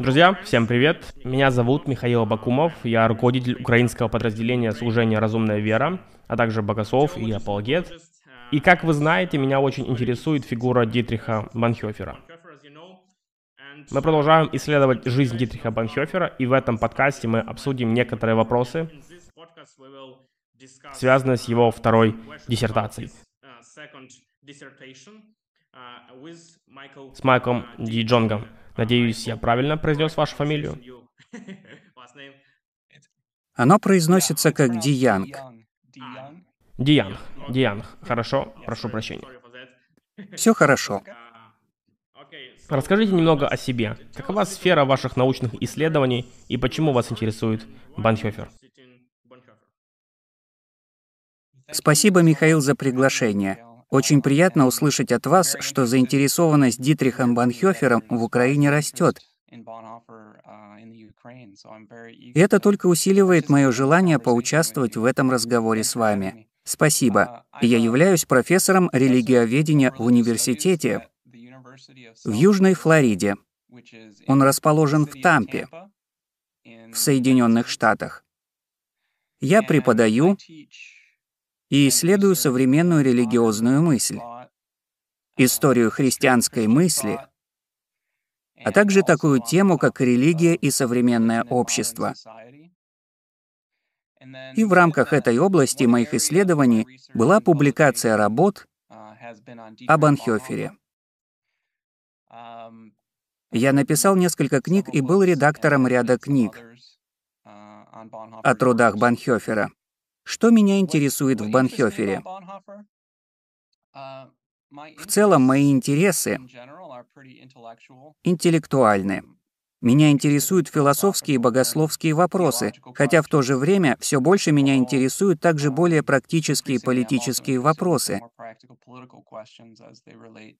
Друзья, всем привет! Меня зовут Михаил Бакумов, я руководитель украинского подразделения служения «Разумная вера», а также богослов и апологет. И как вы знаете, меня очень интересует фигура Дитриха Банхёфера. Мы продолжаем исследовать жизнь Дитриха Банхёфера, и в этом подкасте мы обсудим некоторые вопросы, связанные с его второй диссертацией с Майклом Ди Джонгом. Надеюсь, я правильно произнес вашу фамилию? Оно произносится как Диянг. Диянг. Диянг. Хорошо, прошу прощения. Все хорошо. Расскажите немного о себе. Какова сфера ваших научных исследований и почему вас интересует Банхёфер? Спасибо, Михаил, за приглашение. Очень приятно услышать от вас, что заинтересованность Дитрихом Банхёфером в Украине растет. это только усиливает мое желание поучаствовать в этом разговоре с вами. Спасибо. Я являюсь профессором религиоведения в университете в Южной Флориде. Он расположен в Тампе, в Соединенных Штатах. Я преподаю и исследую современную религиозную мысль, историю христианской мысли, а также такую тему, как религия и современное общество. И в рамках этой области моих исследований была публикация работ об Анхёфере. Я написал несколько книг и был редактором ряда книг о трудах Банхёфера. Что меня интересует в Банхёфере? В целом, мои интересы интеллектуальны. Меня интересуют философские и богословские вопросы, хотя в то же время все больше меня интересуют также более практические политические вопросы,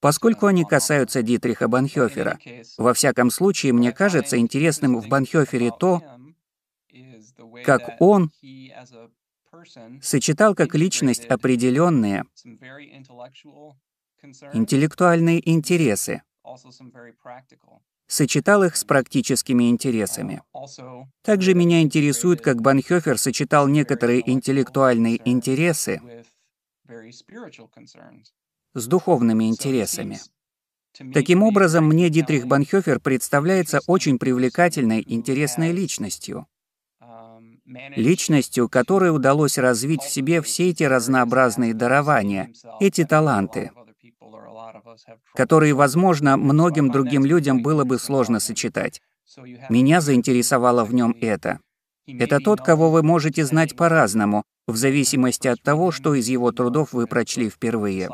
поскольку они касаются Дитриха Банхёфера. Во всяком случае, мне кажется интересным в Банхёфере то, как он сочетал как личность определенные интеллектуальные интересы, сочетал их с практическими интересами. Также меня интересует, как Банхёфер сочетал некоторые интеллектуальные интересы с духовными интересами. Таким образом, мне Дитрих Банхёфер представляется очень привлекательной, интересной личностью личностью, которой удалось развить в себе все эти разнообразные дарования, эти таланты, которые, возможно, многим другим людям было бы сложно сочетать. Меня заинтересовало в нем это. Это тот, кого вы можете знать по-разному, в зависимости от того, что из его трудов вы прочли впервые.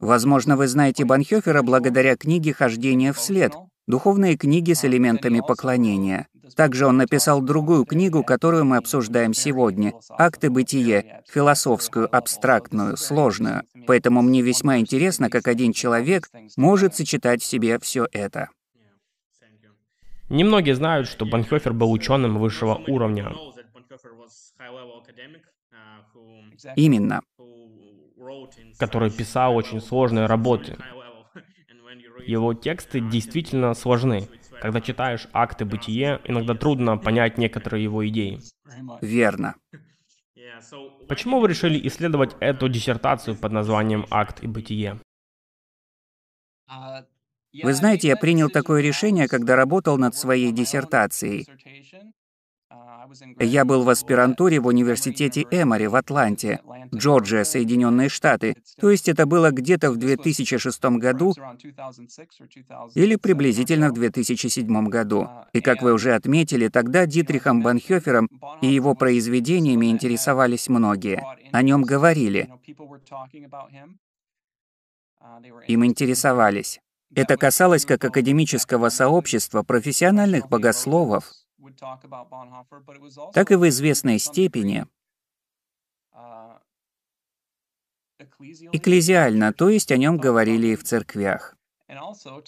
Возможно, вы знаете Банхёфера благодаря книге «Хождение вслед», духовные книги с элементами поклонения. Также он написал другую книгу, которую мы обсуждаем сегодня «Акты бытие», философскую, абстрактную, сложную. Поэтому мне весьма интересно, как один человек может сочетать в себе все это. Немногие знают, что Банхёфер был ученым высшего уровня. Именно. Который писал очень сложные работы. Его тексты действительно сложны. Когда читаешь акты бытие, иногда трудно понять некоторые его идеи. Верно. Почему вы решили исследовать эту диссертацию под названием «Акт и бытие»? Вы знаете, я принял такое решение, когда работал над своей диссертацией. Я был в аспирантуре в университете Эмори в Атланте, Джорджия, Соединенные Штаты. То есть это было где-то в 2006 году или приблизительно в 2007 году. И как вы уже отметили, тогда Дитрихом Банхёфером и его произведениями интересовались многие. О нем говорили. Им интересовались. Это касалось как академического сообщества, профессиональных богословов, так и в известной степени экклезиально, то есть о нем говорили и в церквях.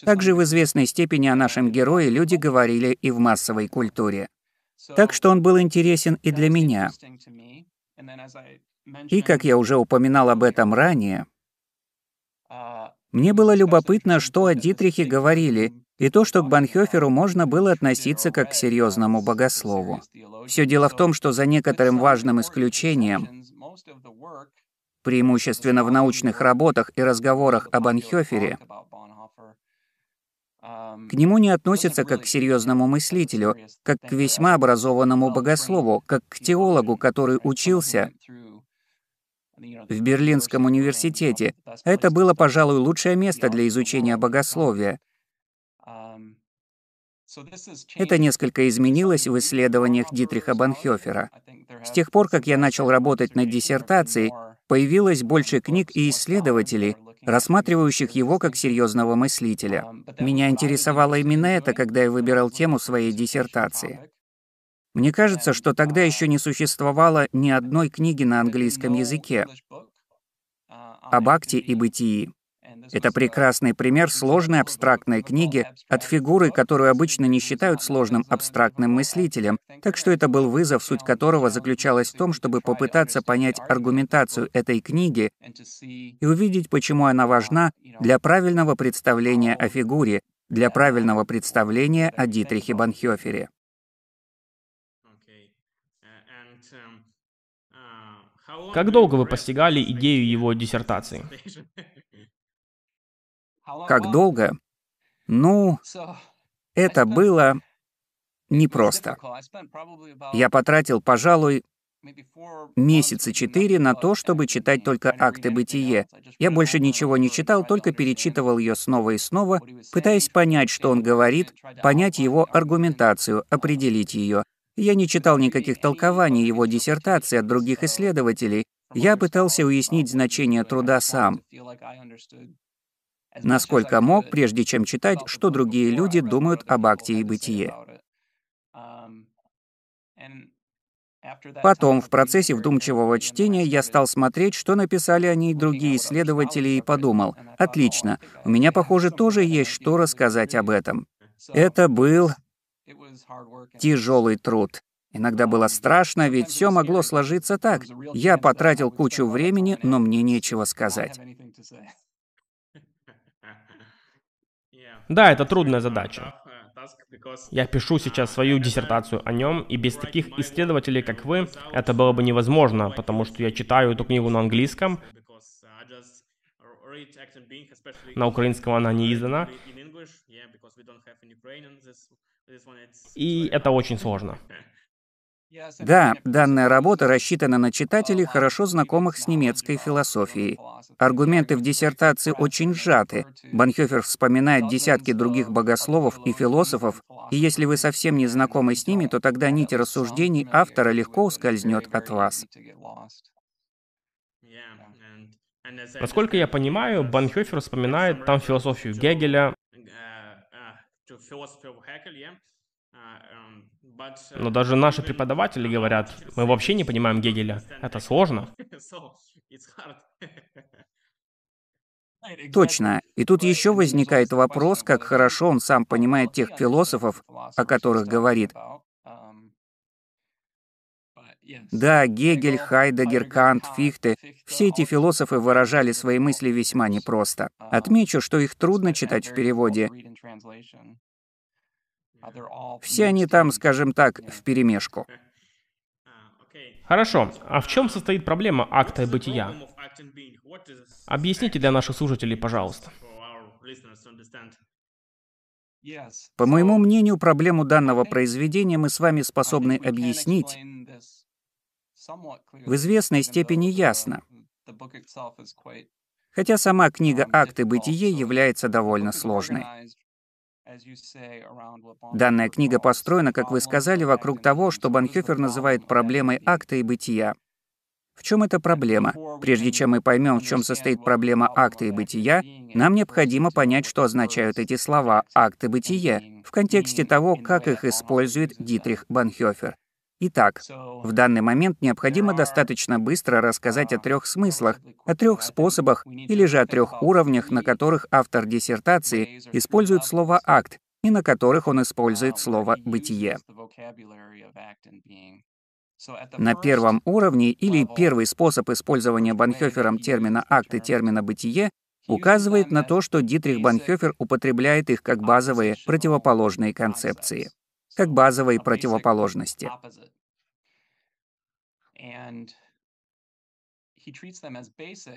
Также в известной степени о нашем герое люди говорили и в массовой культуре. Так что он был интересен и для меня. И, как я уже упоминал об этом ранее, мне было любопытно, что о Дитрихе говорили и то, что к Банхёферу можно было относиться как к серьезному богослову. Все дело в том, что за некоторым важным исключением, преимущественно в научных работах и разговорах о Банхёфере, к нему не относятся как к серьезному мыслителю, как к весьма образованному богослову, как к теологу, который учился в Берлинском университете. Это было, пожалуй, лучшее место для изучения богословия. Это несколько изменилось в исследованиях Дитриха Банхёфера. С тех пор, как я начал работать над диссертацией, появилось больше книг и исследователей, рассматривающих его как серьезного мыслителя. Меня интересовало именно это, когда я выбирал тему своей диссертации. Мне кажется, что тогда еще не существовало ни одной книги на английском языке об акте и бытии. Это прекрасный пример сложной абстрактной книги от фигуры, которую обычно не считают сложным абстрактным мыслителем, так что это был вызов, суть которого заключалась в том, чтобы попытаться понять аргументацию этой книги и увидеть, почему она важна для правильного представления о фигуре, для правильного представления о Дитрихе Банхёфере. Как долго вы постигали идею его диссертации? Как долго? Ну, это было непросто. Я потратил, пожалуй, месяца четыре на то, чтобы читать только акты бытие. Я больше ничего не читал, только перечитывал ее снова и снова, пытаясь понять, что он говорит, понять его аргументацию, определить ее. Я не читал никаких толкований его диссертации от других исследователей. Я пытался уяснить значение труда сам насколько мог, прежде чем читать, что другие люди думают об акте и бытие. Потом, в процессе вдумчивого чтения, я стал смотреть, что написали о ней другие исследователи, и подумал, отлично, у меня, похоже, тоже есть что рассказать об этом. Это был тяжелый труд. Иногда было страшно, ведь все могло сложиться так. Я потратил кучу времени, но мне нечего сказать. Да, это трудная задача. Я пишу сейчас свою диссертацию о нем, и без таких исследователей, как вы, это было бы невозможно, потому что я читаю эту книгу на английском, на украинском она не издана, и это очень сложно. Да, данная работа рассчитана на читателей, хорошо знакомых с немецкой философией. Аргументы в диссертации очень сжаты. Банхёфер вспоминает десятки других богословов и философов, и если вы совсем не знакомы с ними, то тогда нить рассуждений автора легко ускользнет от вас. Насколько я понимаю, Банхёфер вспоминает там философию Гегеля, но даже наши преподаватели говорят, мы вообще не понимаем Гегеля. Это сложно. Точно. И тут еще возникает вопрос, как хорошо он сам понимает тех философов, о которых говорит. Да, Гегель, Хайдегер, Кант, Фихте — все эти философы выражали свои мысли весьма непросто. Отмечу, что их трудно читать в переводе. Все они там, скажем так, вперемешку. Хорошо. А в чем состоит проблема акта и бытия? Объясните для наших слушателей, пожалуйста. По моему мнению, проблему данного произведения мы с вами способны объяснить в известной степени ясно. Хотя сама книга «Акты бытие» является довольно сложной. Данная книга построена, как вы сказали, вокруг того, что Банхёфер называет проблемой акта и бытия. В чем эта проблема? Прежде чем мы поймем, в чем состоит проблема акта и бытия, нам необходимо понять, что означают эти слова «акт и бытие» в контексте того, как их использует Дитрих Банхёфер. Итак, в данный момент необходимо достаточно быстро рассказать о трех смыслах, о трех способах или же о трех уровнях, на которых автор диссертации использует слово «акт» и на которых он использует слово «бытие». На первом уровне или первый способ использования Банхёфером термина «акт» и термина «бытие» указывает на то, что Дитрих Банхёфер употребляет их как базовые противоположные концепции, как базовые противоположности.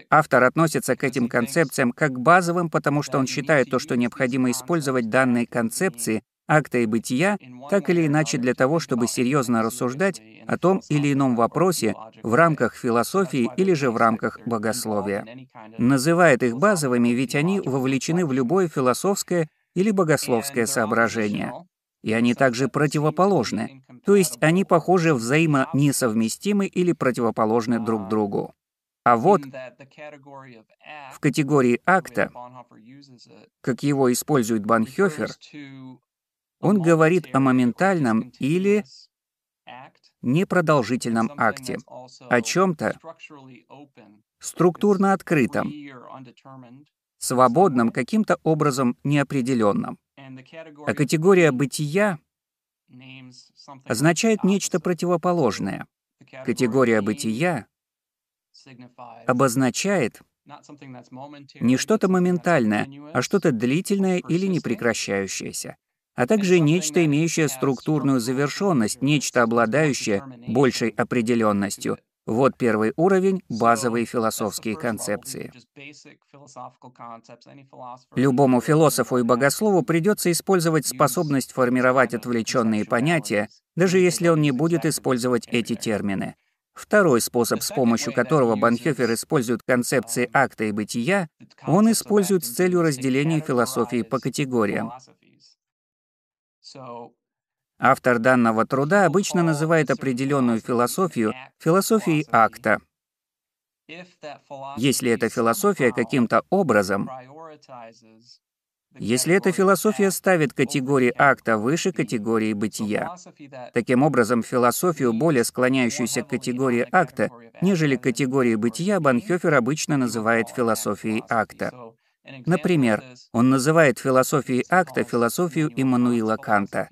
Автор относится к этим концепциям как к базовым, потому что он считает то, что необходимо использовать данные концепции акта и бытия так или иначе для того, чтобы серьезно рассуждать о том или ином вопросе в рамках философии или же в рамках богословия. Называет их базовыми, ведь они вовлечены в любое философское или богословское соображение. И они также противоположны, то есть они, похоже, взаимонесовместимы или противоположны друг другу. А вот в категории акта, как его использует Банхёфер, он говорит о моментальном или непродолжительном акте, о чем-то структурно открытом, свободном, каким-то образом неопределенном. А категория бытия означает нечто противоположное. Категория бытия обозначает не что-то моментальное, а что-то длительное или непрекращающееся а также нечто, имеющее структурную завершенность, нечто, обладающее большей определенностью. Вот первый уровень — базовые философские концепции. Любому философу и богослову придется использовать способность формировать отвлеченные понятия, даже если он не будет использовать эти термины. Второй способ, с помощью которого Банхёфер использует концепции акта и бытия, он использует с целью разделения философии по категориям. Автор данного труда обычно называет определенную философию философией акта. Если эта философия каким-то образом, если эта философия ставит категории акта выше категории бытия, таким образом философию, более склоняющуюся к категории акта, нежели категории бытия, Банхёфер обычно называет философией акта. Например, он называет философией акта философию Иммануила Канта.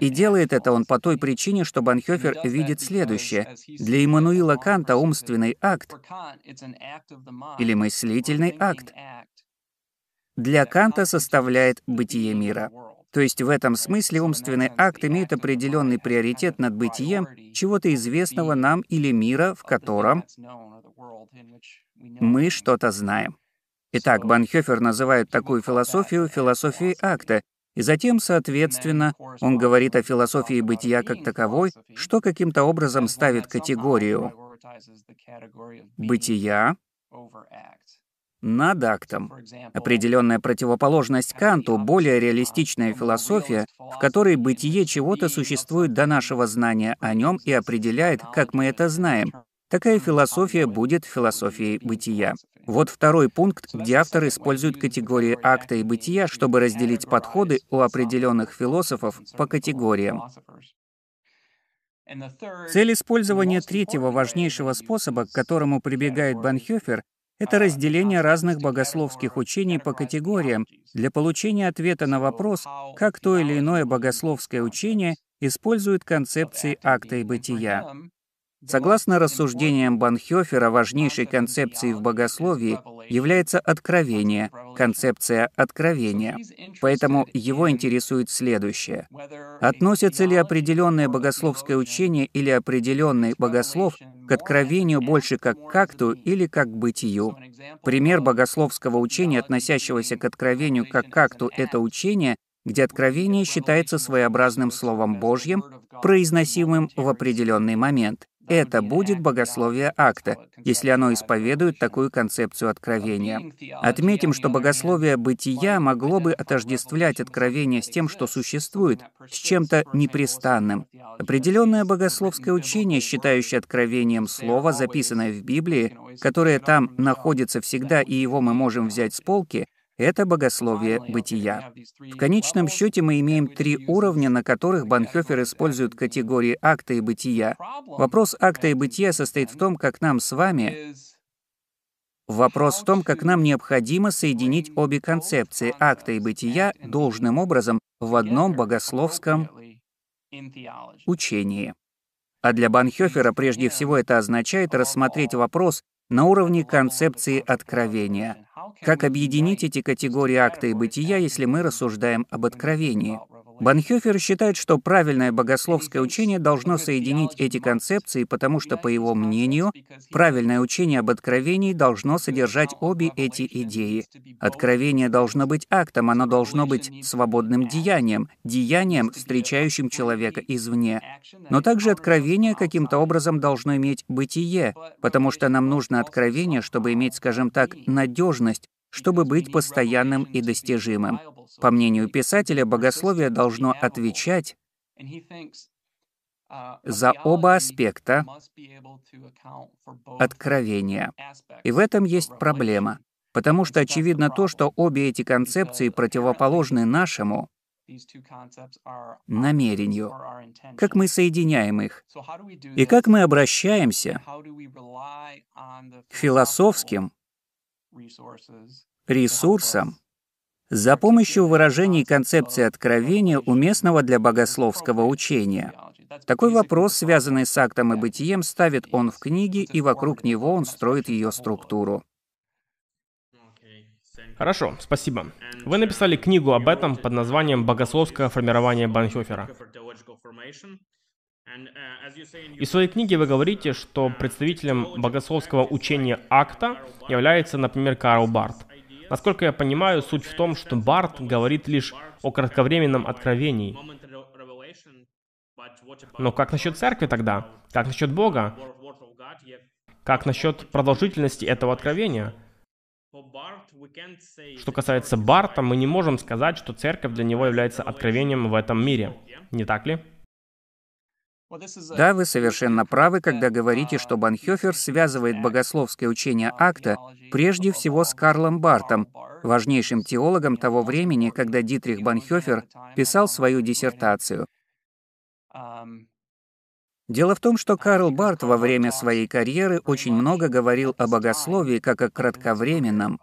И делает это он по той причине, что Банхёфер видит следующее. Для Иммануила Канта умственный акт или мыслительный акт для Канта составляет бытие мира. То есть в этом смысле умственный акт имеет определенный приоритет над бытием чего-то известного нам или мира, в котором мы что-то знаем. Итак, Банхёфер называет такую философию философией акта, и затем, соответственно, он говорит о философии бытия как таковой, что каким-то образом ставит категорию бытия над актом. Определенная противоположность Канту — более реалистичная философия, в которой бытие чего-то существует до нашего знания о нем и определяет, как мы это знаем. Такая философия будет философией бытия. Вот второй пункт, где автор использует категории акта и бытия, чтобы разделить подходы у определенных философов по категориям. Цель использования третьего важнейшего способа, к которому прибегает Банхёфер, это разделение разных богословских учений по категориям для получения ответа на вопрос, как то или иное богословское учение использует концепции акта и бытия. Согласно рассуждениям Банхёфера, важнейшей концепцией в богословии является откровение, концепция откровения. Поэтому его интересует следующее. Относится ли определенное богословское учение или определенный богослов к откровению больше как к акту или как к бытию? Пример богословского учения, относящегося к откровению как к акту, это учение, где откровение считается своеобразным Словом Божьим, произносимым в определенный момент. Это будет богословие акта, если оно исповедует такую концепцию откровения. Отметим, что богословие бытия могло бы отождествлять откровение с тем, что существует, с чем-то непрестанным. Определенное богословское учение, считающее откровением слово, записанное в Библии, которое там находится всегда и его мы можем взять с полки, это богословие бытия. В конечном счете мы имеем три уровня, на которых Банхёфер использует категории акта и бытия. Вопрос акта и бытия состоит в том, как нам с вами Вопрос в том, как нам необходимо соединить обе концепции акта и бытия должным образом в одном богословском учении. А для Банхёфера прежде всего это означает рассмотреть вопрос, на уровне концепции откровения. Как объединить эти категории акта и бытия, если мы рассуждаем об откровении? Банхёфер считает, что правильное богословское учение должно соединить эти концепции, потому что, по его мнению, правильное учение об откровении должно содержать обе эти идеи. Откровение должно быть актом, оно должно быть свободным деянием, деянием, встречающим человека извне. Но также откровение каким-то образом должно иметь бытие, потому что нам нужно откровение, чтобы иметь, скажем так, надежность, чтобы быть постоянным и достижимым. По мнению писателя, богословие должно отвечать за оба аспекта откровения. И в этом есть проблема, потому что очевидно то, что обе эти концепции противоположны нашему намерению, как мы соединяем их, и как мы обращаемся к философским ресурсам за помощью выражений концепции откровения, уместного для богословского учения. Такой вопрос, связанный с актом и бытием, ставит он в книге, и вокруг него он строит ее структуру. Хорошо, спасибо. Вы написали книгу об этом под названием «Богословское формирование Банхёфера». И в своей книге вы говорите, что представителем богословского учения акта является, например, Карл Барт. Насколько я понимаю, суть в том, что Барт говорит лишь о кратковременном откровении. Но как насчет церкви тогда? Как насчет Бога? Как насчет продолжительности этого откровения? Что касается Барта, мы не можем сказать, что церковь для него является откровением в этом мире. Не так ли? Да, вы совершенно правы, когда говорите, что Банхёфер связывает богословское учение акта прежде всего с Карлом Бартом, важнейшим теологом того времени, когда Дитрих Банхёфер писал свою диссертацию. Дело в том, что Карл Барт во время своей карьеры очень много говорил о богословии как о кратковременном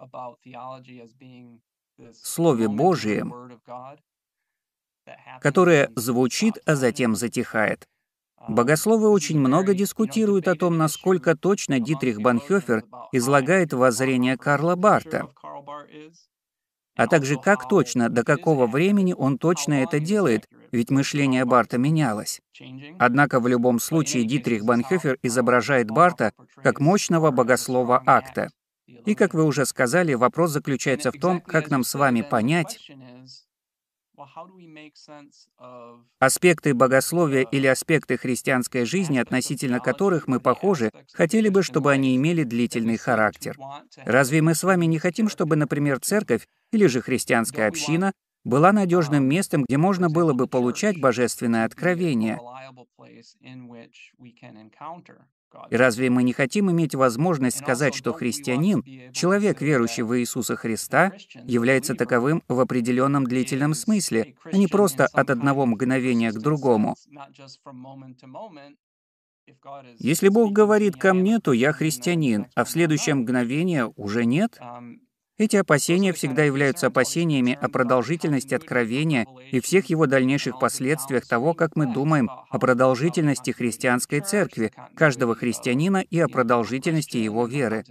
Слове Божием, которое звучит, а затем затихает. Богословы очень много дискутируют о том, насколько точно Дитрих Банхёфер излагает воззрение Карла Барта, а также как точно, до какого времени он точно это делает, ведь мышление Барта менялось. Однако в любом случае Дитрих Банхёфер изображает Барта как мощного богослова акта. И, как вы уже сказали, вопрос заключается в том, как нам с вами понять, Аспекты богословия или аспекты христианской жизни, относительно которых мы похожи, хотели бы, чтобы они имели длительный характер. Разве мы с вами не хотим, чтобы, например, церковь или же христианская община была надежным местом, где можно было бы получать божественное откровение? И разве мы не хотим иметь возможность сказать, что христианин, человек, верующий в Иисуса Христа, является таковым в определенном длительном смысле, а не просто от одного мгновения к другому? Если Бог говорит ко мне, то я христианин, а в следующее мгновение уже нет? Эти опасения всегда являются опасениями о продолжительности откровения и всех его дальнейших последствиях того, как мы думаем о продолжительности христианской церкви, каждого христианина и о продолжительности его веры.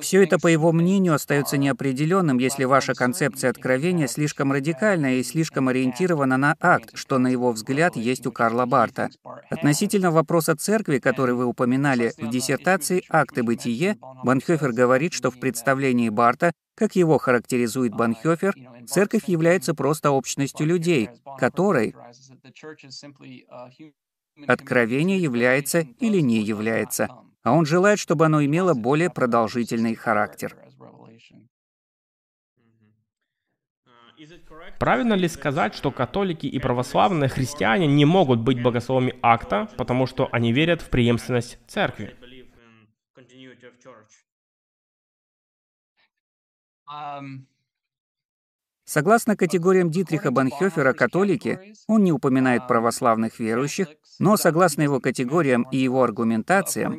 Все это, по его мнению, остается неопределенным, если ваша концепция откровения слишком радикальная и слишком ориентирована на акт, что, на его взгляд, есть у Карла Барта. Относительно вопроса церкви, который вы упоминали в диссертации «Акт и бытие», Банхёфер говорит, что в представлении Барта, как его характеризует Банхёфер, церковь является просто общностью людей, которой откровение является или не является а он желает, чтобы оно имело более продолжительный характер. Правильно ли сказать, что католики и православные христиане не могут быть богословами акта, потому что они верят в преемственность церкви? Согласно категориям Дитриха Банхёфера, католики, он не упоминает православных верующих, но согласно его категориям и его аргументациям,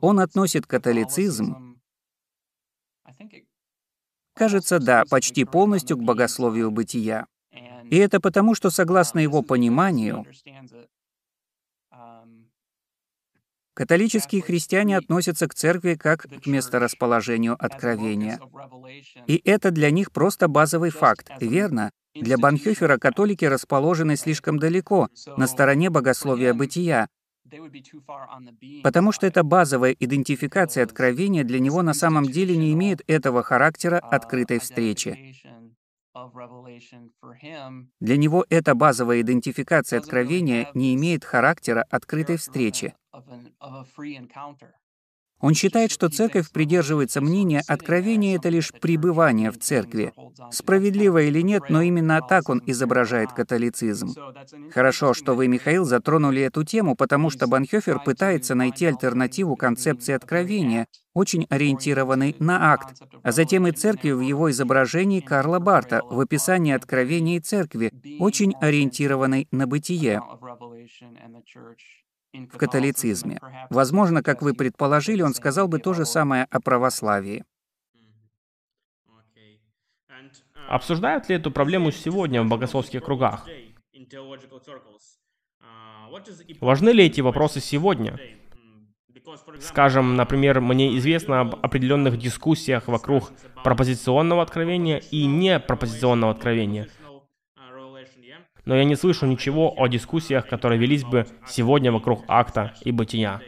он относит католицизм, кажется, да, почти полностью к богословию бытия. И это потому, что, согласно его пониманию, Католические христиане относятся к церкви как к месторасположению откровения. И это для них просто базовый факт, верно? Для Банхёфера католики расположены слишком далеко, на стороне богословия бытия, потому что эта базовая идентификация откровения для него на самом деле не имеет этого характера открытой встречи. Для него эта базовая идентификация откровения не имеет характера открытой встречи. Он считает, что церковь придерживается мнения, откровение — это лишь пребывание в церкви. Справедливо или нет, но именно так он изображает католицизм. Хорошо, что вы, Михаил, затронули эту тему, потому что Банхёфер пытается найти альтернативу концепции откровения, очень ориентированной на акт, а затем и церкви в его изображении Карла Барта в описании откровения и церкви, очень ориентированной на бытие в католицизме. Возможно, как вы предположили, он сказал бы то же самое о православии. Обсуждают ли эту проблему сегодня в богословских кругах? Важны ли эти вопросы сегодня? Скажем, например, мне известно об определенных дискуссиях вокруг пропозиционного откровения и непропозиционного откровения – но я не слышу ничего о дискуссиях, которые велись бы сегодня вокруг акта и бытия.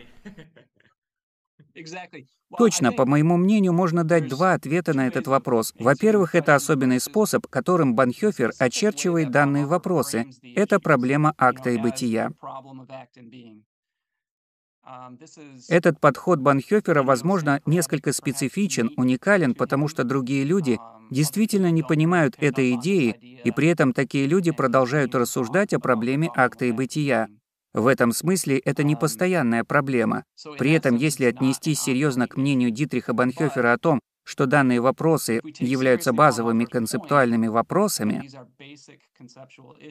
Точно, по моему мнению, можно дать два ответа на этот вопрос. Во-первых, это особенный способ, которым Банхёфер очерчивает данные вопросы. Это проблема акта и бытия. Этот подход Банхёфера, возможно, несколько специфичен, уникален, потому что другие люди действительно не понимают этой идеи, и при этом такие люди продолжают рассуждать о проблеме акта и бытия. В этом смысле это не постоянная проблема. При этом, если отнестись серьезно к мнению Дитриха Банхёфера о том, что данные вопросы являются базовыми концептуальными вопросами,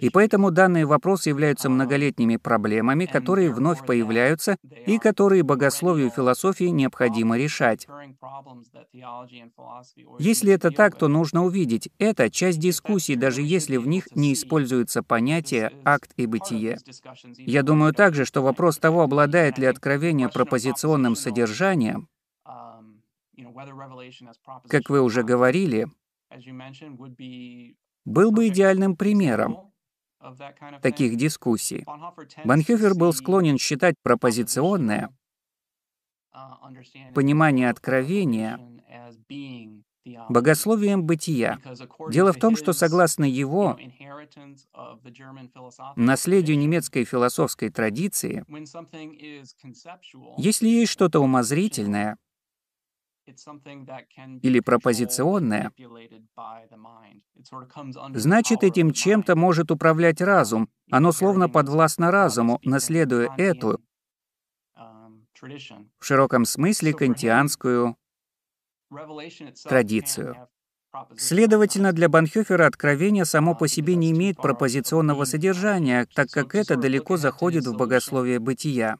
и поэтому данные вопросы являются многолетними проблемами, которые вновь появляются и которые богословию и философии необходимо решать. Если это так, то нужно увидеть, это часть дискуссий, даже если в них не используются понятия «акт» и «бытие». Я думаю также, что вопрос того, обладает ли откровение пропозиционным содержанием, как вы уже говорили, был бы идеальным примером таких дискуссий. Банхёфер был склонен считать пропозиционное uh, понимание откровения богословием бытия. Дело в том, что согласно его наследию немецкой философской традиции, если есть что-то умозрительное, или пропозиционное, значит, этим чем-то может управлять разум. Оно словно подвластно разуму, наследуя эту, um, в широком смысле, кантианскую традицию. Следовательно, для Банхёфера откровение само по себе не имеет пропозиционного содержания, так как это далеко заходит в богословие бытия.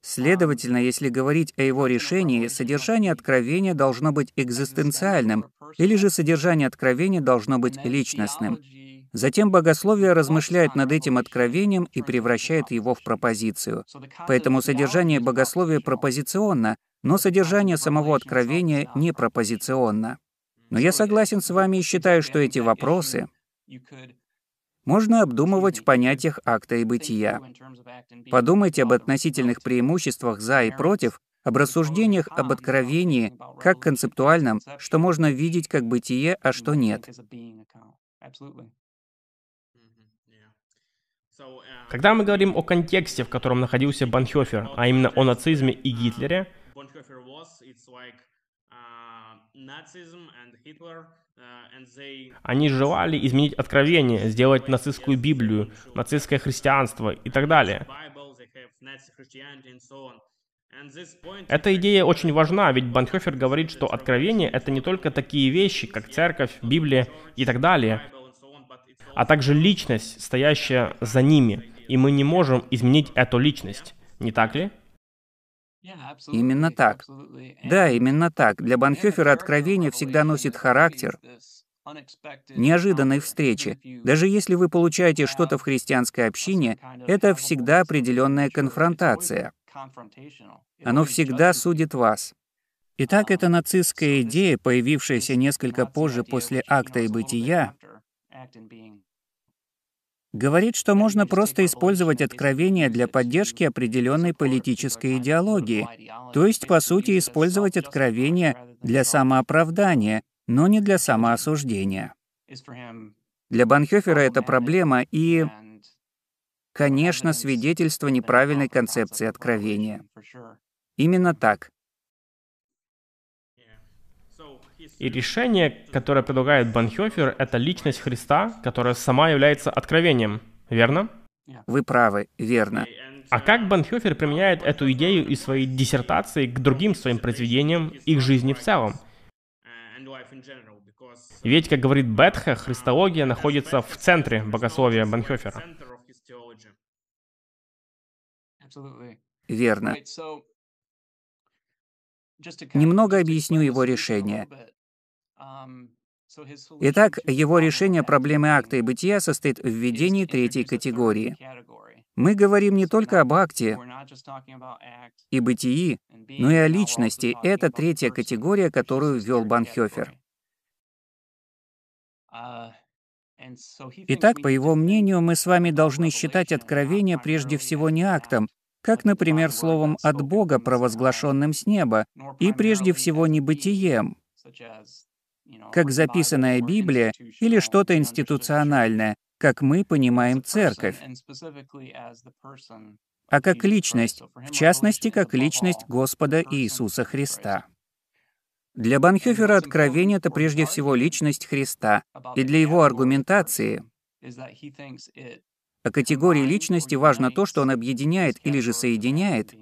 Следовательно, если говорить о его решении, содержание откровения должно быть экзистенциальным, или же содержание откровения должно быть личностным. Затем богословие размышляет над этим откровением и превращает его в пропозицию. Поэтому содержание богословия пропозиционно, но содержание самого откровения не пропозиционно. Но я согласен с вами и считаю, что эти вопросы можно обдумывать в понятиях акта и бытия. Подумайте об относительных преимуществах «за» и «против», об рассуждениях об откровении, как концептуальном, что можно видеть как бытие, а что нет. Когда мы говорим о контексте, в котором находился Банхёфер, а именно о нацизме и Гитлере, они желали изменить откровение, сделать нацистскую Библию, нацистское христианство и так далее. Эта идея очень важна, ведь Банхёфер говорит, что откровение — это не только такие вещи, как церковь, Библия и так далее, а также личность, стоящая за ними, и мы не можем изменить эту личность, не так ли? Именно так. Да, именно так. Для Банхёфера откровение всегда носит характер неожиданной встречи. Даже если вы получаете что-то в христианской общине, это всегда определенная конфронтация. Оно всегда судит вас. Итак, эта нацистская идея, появившаяся несколько позже после акта и бытия, говорит, что можно просто использовать откровение для поддержки определенной политической идеологии, то есть, по сути, использовать откровение для самооправдания, но не для самоосуждения. Для Банхёфера это проблема и, конечно, свидетельство неправильной концепции откровения. Именно так. И решение, которое предлагает Банхёфер, это личность Христа, которая сама является откровением. Верно? Вы правы, верно. А как Банхёфер применяет эту идею из своей диссертации к другим своим произведениям и к жизни в целом? Ведь, как говорит Бетха, христология находится в центре богословия Банхёфера. Верно. Немного объясню его решение. Итак, его решение проблемы акта и бытия состоит в введении третьей категории. Мы говорим не только об акте и бытии, но и о личности. Это третья категория, которую ввел Банхёфер. Итак, по его мнению, мы с вами должны считать откровение прежде всего не актом, как, например, словом «от Бога», провозглашенным с неба, и прежде всего не бытием, как записанная Библия или что-то институциональное, как мы понимаем церковь, а как личность, в частности, как личность Господа Иисуса Христа. Для Банхёфера откровение — это прежде всего личность Христа, и для его аргументации. о категории личности важно то, что он объединяет или же соединяет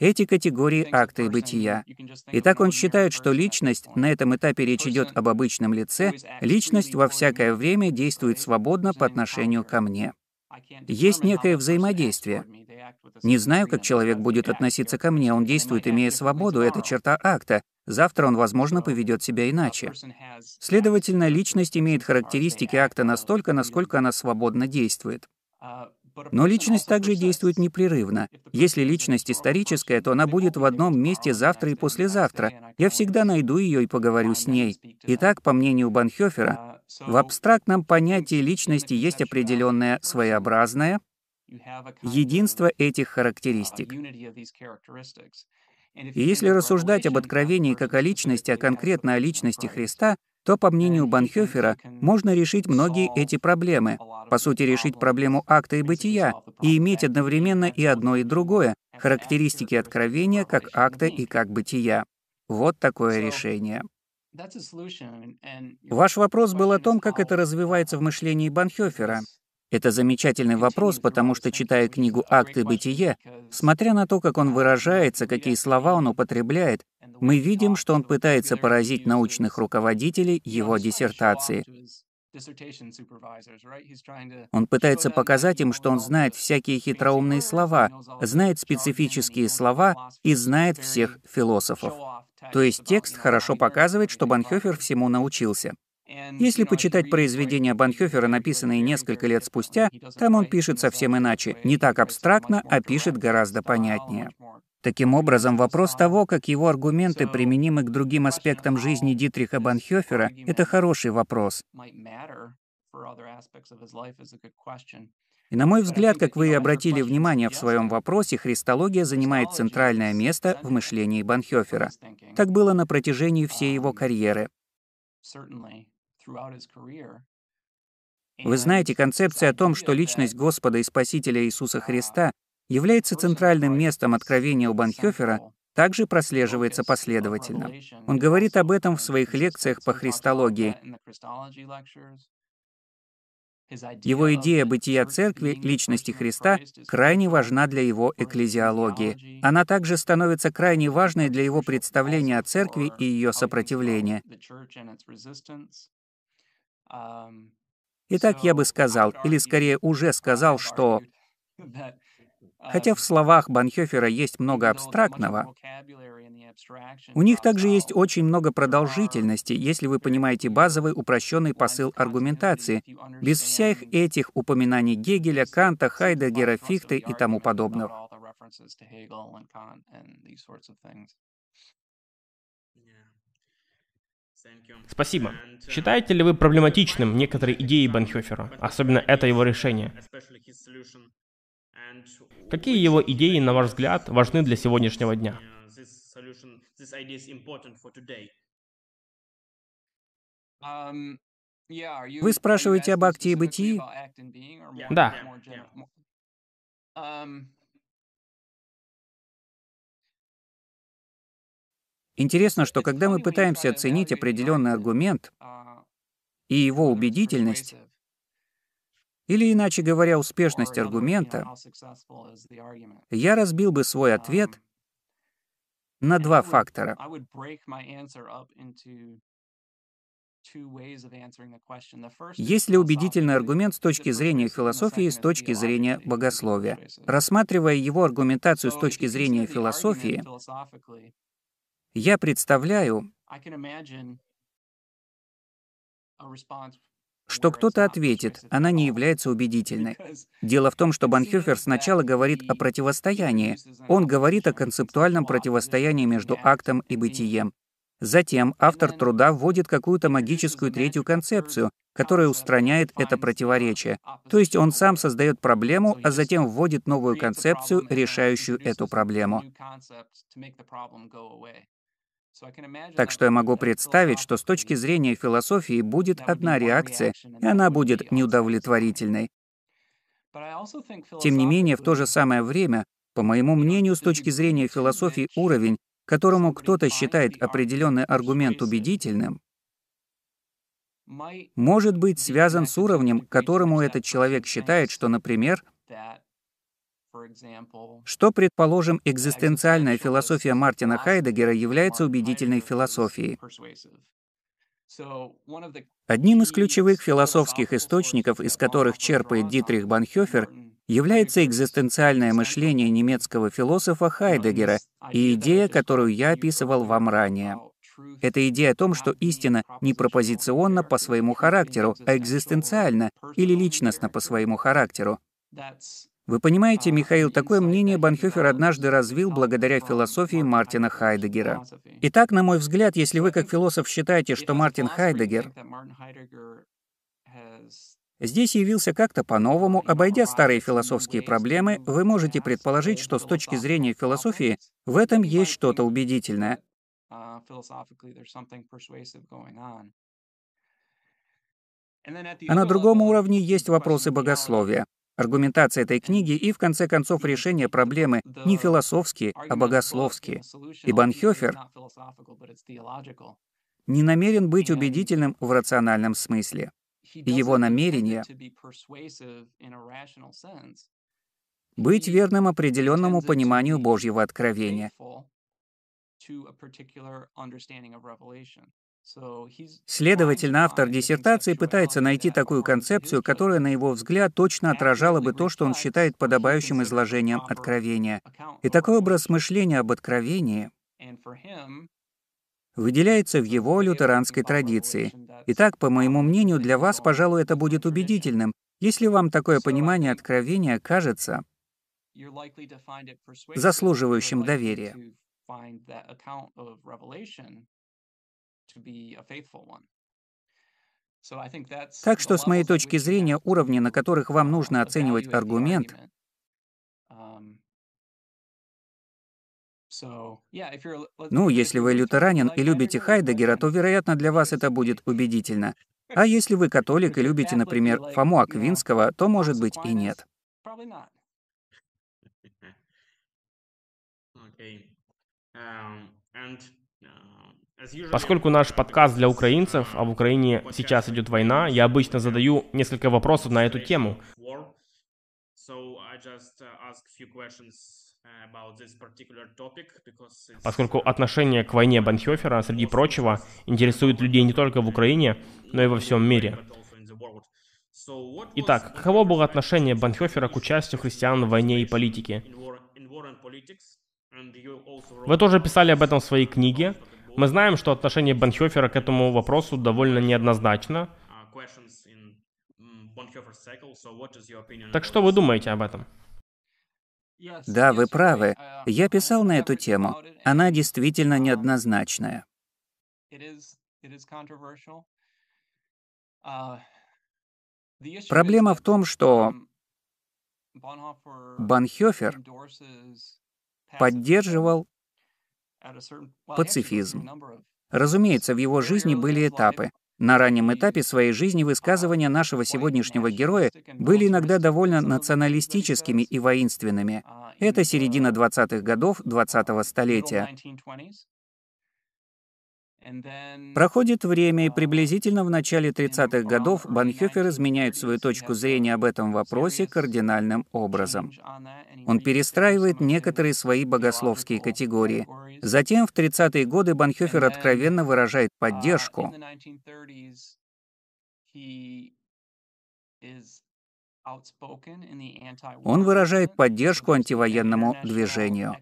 эти категории акта и бытия. Итак, он считает, что личность, на этом этапе речь идет об обычном лице, личность во всякое время действует свободно по отношению ко мне. Есть некое взаимодействие. Не знаю, как человек будет относиться ко мне, он действует, имея свободу, это черта акта. Завтра он, возможно, поведет себя иначе. Следовательно, личность имеет характеристики акта настолько, насколько она свободно действует. Но личность также действует непрерывно. Если личность историческая, то она будет в одном месте завтра и послезавтра. Я всегда найду ее и поговорю с ней. Итак, по мнению Банхёфера, в абстрактном понятии личности есть определенное своеобразное единство этих характеристик. И если рассуждать об откровении как о личности, а конкретно о личности Христа, то, по мнению Банхёфера, можно решить многие эти проблемы. По сути, решить проблему акта и бытия, и иметь одновременно и одно, и другое, характеристики откровения как акта и как бытия. Вот такое решение. Ваш вопрос был о том, как это развивается в мышлении Банхёфера. Это замечательный вопрос, потому что, читая книгу «Акт и бытие», смотря на то, как он выражается, какие слова он употребляет, мы видим, что он пытается поразить научных руководителей его диссертации. Он пытается показать им, что он знает всякие хитроумные слова, знает специфические слова и знает всех философов. То есть текст хорошо показывает, что Банхёфер всему научился. Если почитать произведения Банхёфера, написанные несколько лет спустя, там он пишет совсем иначе, не так абстрактно, а пишет гораздо понятнее. Таким образом, вопрос того, как его аргументы применимы к другим аспектам жизни Дитриха Банхёфера, это хороший вопрос. И на мой взгляд, как вы и обратили внимание в своем вопросе, христология занимает центральное место в мышлении Банхёфера. Так было на протяжении всей его карьеры. Вы знаете, концепция о том, что личность Господа и Спасителя Иисуса Христа является центральным местом откровения у Банхёфера, также прослеживается последовательно. Он говорит об этом в своих лекциях по христологии. Его идея бытия церкви, личности Христа, крайне важна для его экклезиологии. Она также становится крайне важной для его представления о церкви и ее сопротивления. Итак, я бы сказал, или скорее уже сказал, что Хотя в словах Банхёфера есть много абстрактного, у них также есть очень много продолжительности, если вы понимаете базовый упрощенный посыл аргументации, без всех этих упоминаний Гегеля, Канта, Хайдегера, Фихте и тому подобного. Спасибо. Считаете ли вы проблематичным некоторые идеи Банхёфера, особенно это его решение? Какие его идеи, на ваш взгляд, важны для сегодняшнего дня? Вы спрашиваете об акте и бытии? Да. Интересно, что когда мы пытаемся оценить определенный аргумент и его убедительность, или, иначе говоря, успешность аргумента, я разбил бы свой ответ на два фактора. Есть ли убедительный аргумент с точки зрения философии и с точки зрения богословия? Рассматривая его аргументацию с точки зрения философии, я представляю, что кто-то ответит, она не является убедительной. Дело в том, что Банхёфер сначала говорит о противостоянии. Он говорит о концептуальном противостоянии между актом и бытием. Затем автор труда вводит какую-то магическую третью концепцию, которая устраняет это противоречие. То есть он сам создает проблему, а затем вводит новую концепцию, решающую эту проблему. Так что я могу представить, что с точки зрения философии будет одна реакция, и она будет неудовлетворительной. Тем не менее, в то же самое время, по моему мнению, с точки зрения философии уровень, которому кто-то считает определенный аргумент убедительным, может быть связан с уровнем, которому этот человек считает, что, например, что, предположим, экзистенциальная философия Мартина Хайдегера является убедительной философией? Одним из ключевых философских источников, из которых черпает Дитрих Банхёфер, является экзистенциальное мышление немецкого философа Хайдегера и идея, которую я описывал вам ранее. Это идея о том, что истина не пропозиционна по своему характеру, а экзистенциальна или личностна по своему характеру. Вы понимаете, Михаил, такое мнение Банхёфер однажды развил благодаря философии Мартина Хайдегера. Итак, на мой взгляд, если вы как философ считаете, что Мартин Хайдегер здесь явился как-то по-новому, обойдя старые философские проблемы, вы можете предположить, что с точки зрения философии в этом есть что-то убедительное. А на другом уровне есть вопросы богословия аргументация этой книги и, в конце концов, решение проблемы не философские, а богословские. И Банхёфер не намерен быть убедительным в рациональном смысле. И его намерение — быть верным определенному пониманию Божьего откровения. Следовательно, автор диссертации пытается найти такую концепцию, которая, на его взгляд, точно отражала бы то, что он считает подобающим изложением откровения. И такой образ мышления об откровении выделяется в его лютеранской традиции. Итак, по моему мнению, для вас, пожалуй, это будет убедительным, если вам такое понимание откровения кажется заслуживающим доверия. Так что, с моей точки зрения, уровни, на которых вам нужно оценивать аргумент, um, ну, если вы лютеранин и любите Хайдегера, то, вероятно, для вас это будет убедительно. А если вы католик и любите, например, Фому Аквинского, то, может быть, и нет. Поскольку наш подкаст для украинцев, а в Украине сейчас идет война, я обычно задаю несколько вопросов на эту тему. Поскольку отношение к войне Банхёфера, среди прочего, интересует людей не только в Украине, но и во всем мире. Итак, каково было отношение Банхёфера к участию христиан в войне и политике? Вы тоже писали об этом в своей книге. Мы знаем, что отношение Банхёфера к этому вопросу довольно неоднозначно. Так что вы думаете об этом? Да, вы правы. Я писал на эту тему. Она действительно неоднозначная. Проблема в том, что Банхёфер поддерживал пацифизм. Разумеется, в его жизни были этапы. На раннем этапе своей жизни высказывания нашего сегодняшнего героя были иногда довольно националистическими и воинственными. Это середина 20-х годов 20-го столетия. Проходит время, и приблизительно в начале 30-х годов Банхёфер изменяет свою точку зрения об этом вопросе кардинальным образом. Он перестраивает некоторые свои богословские категории. Затем в 30-е годы Банхёфер откровенно выражает поддержку он выражает поддержку антивоенному движению.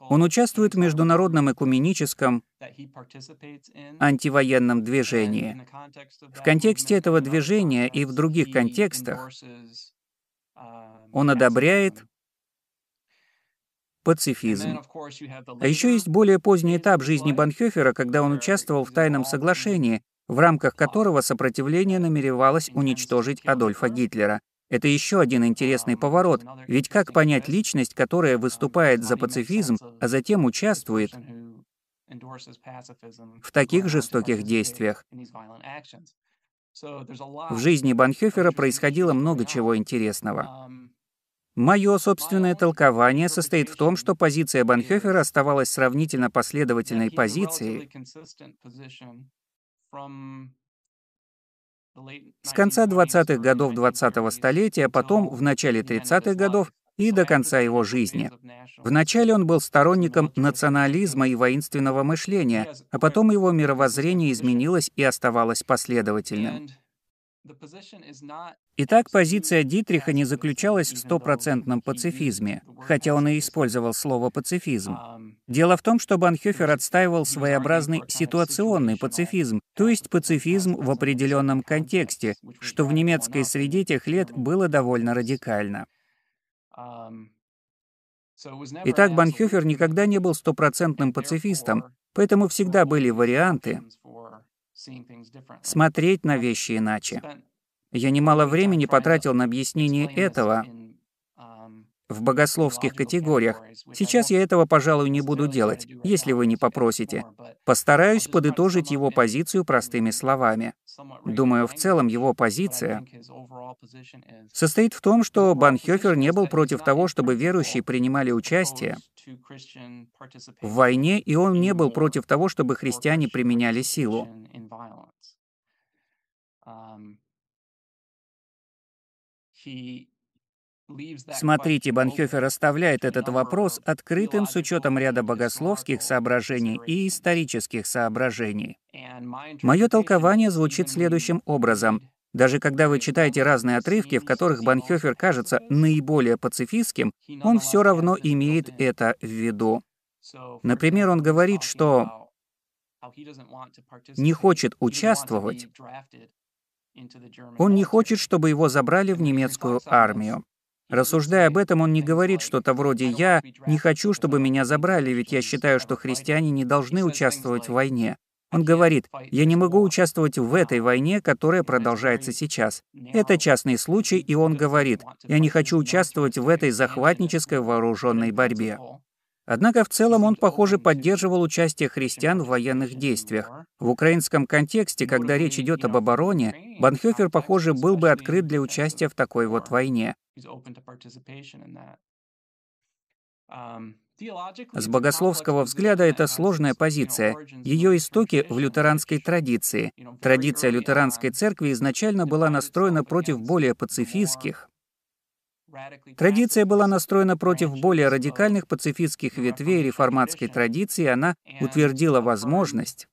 Он участвует в международном экуменическом антивоенном движении. В контексте этого движения и в других контекстах он одобряет пацифизм. А еще есть более поздний этап жизни Банхёфера, когда он участвовал в тайном соглашении, в рамках которого сопротивление намеревалось уничтожить Адольфа Гитлера. Это еще один интересный поворот, ведь как понять личность, которая выступает за пацифизм, а затем участвует в таких жестоких действиях? В жизни Банхёфера происходило много чего интересного. Мое собственное толкование состоит в том, что позиция Банхёфера оставалась сравнительно последовательной позицией с конца 20-х годов 20-го столетия, потом в начале 30-х годов и до конца его жизни. Вначале он был сторонником национализма и воинственного мышления, а потом его мировоззрение изменилось и оставалось последовательным. Итак, позиция Дитриха не заключалась в стопроцентном пацифизме, хотя он и использовал слово «пацифизм». Дело в том, что Банхёфер отстаивал своеобразный ситуационный пацифизм, то есть пацифизм в определенном контексте, что в немецкой среде тех лет было довольно радикально. Итак, Банхёфер никогда не был стопроцентным пацифистом, поэтому всегда были варианты смотреть на вещи иначе. Я немало времени потратил на объяснение этого, в богословских категориях. Сейчас я этого, пожалуй, не буду делать, если вы не попросите. Постараюсь подытожить его позицию простыми словами. Думаю, в целом его позиция состоит в том, что Банхёфер не был против того, чтобы верующие принимали участие в войне, и он не был против того, чтобы христиане применяли силу. He Смотрите, Банхёфер оставляет этот вопрос открытым с учетом ряда богословских соображений и исторических соображений. Мое толкование звучит следующим образом. Даже когда вы читаете разные отрывки, в которых Банхёфер кажется наиболее пацифистским, он все равно имеет это в виду. Например, он говорит, что не хочет участвовать, он не хочет, чтобы его забрали в немецкую армию. Рассуждая об этом, он не говорит что-то вроде «я не хочу, чтобы меня забрали, ведь я считаю, что христиане не должны участвовать в войне». Он говорит, «Я не могу участвовать в этой войне, которая продолжается сейчас. Это частный случай, и он говорит, «Я не хочу участвовать в этой захватнической вооруженной борьбе». Однако в целом он, похоже, поддерживал участие христиан в военных действиях. В украинском контексте, когда речь идет об обороне, Банхёфер, похоже, был бы открыт для участия в такой вот войне. С богословского взгляда это сложная позиция. Ее истоки в лютеранской традиции. Традиция лютеранской церкви изначально была настроена против более пацифистских. Традиция была настроена против более радикальных пацифистских ветвей реформатской традиции, она утвердила возможность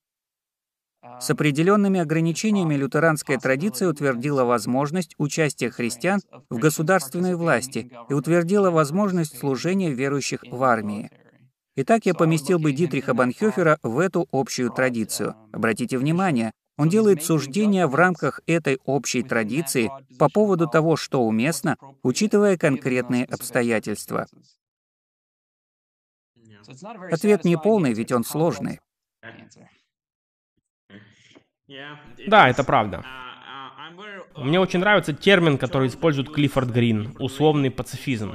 С определенными ограничениями лютеранская традиция утвердила возможность участия христиан в государственной власти и утвердила возможность служения верующих в армии. Итак, я поместил бы Дитриха Банхёфера в эту общую традицию. Обратите внимание, он делает суждения в рамках этой общей традиции по поводу того, что уместно, учитывая конкретные обстоятельства. Ответ не полный, ведь он сложный. Да, это правда. Мне очень нравится термин, который использует Клиффорд Грин — условный пацифизм.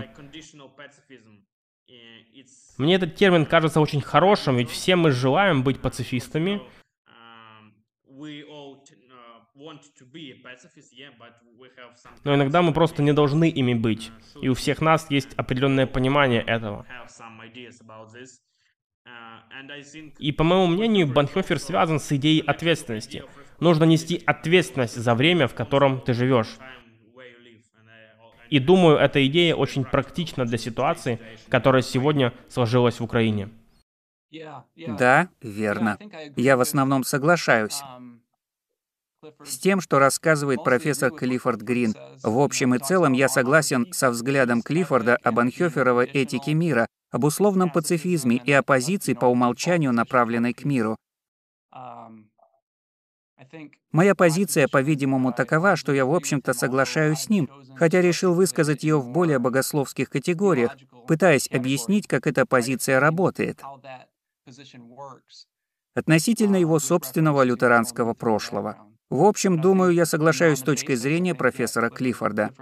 Мне этот термин кажется очень хорошим, ведь все мы желаем быть пацифистами. Но иногда мы просто не должны ими быть. И у всех нас есть определенное понимание этого. И, по моему мнению, Банхёфер связан с идеей ответственности. Нужно нести ответственность за время, в котором ты живешь. И думаю, эта идея очень практична для ситуации, которая сегодня сложилась в Украине. Да, верно. Я в основном соглашаюсь с тем, что рассказывает профессор Клиффорд Грин. В общем и целом я согласен со взглядом Клиффорда об Анхёферовой этике мира, об условном пацифизме и оппозиции по умолчанию, направленной к миру. Моя позиция, по-видимому, такова, что я, в общем-то, соглашаюсь с ним, хотя решил высказать ее в более богословских категориях, пытаясь объяснить, как эта позиция работает относительно его собственного лютеранского прошлого. В общем, думаю, я соглашаюсь с точкой зрения профессора Клиффорда.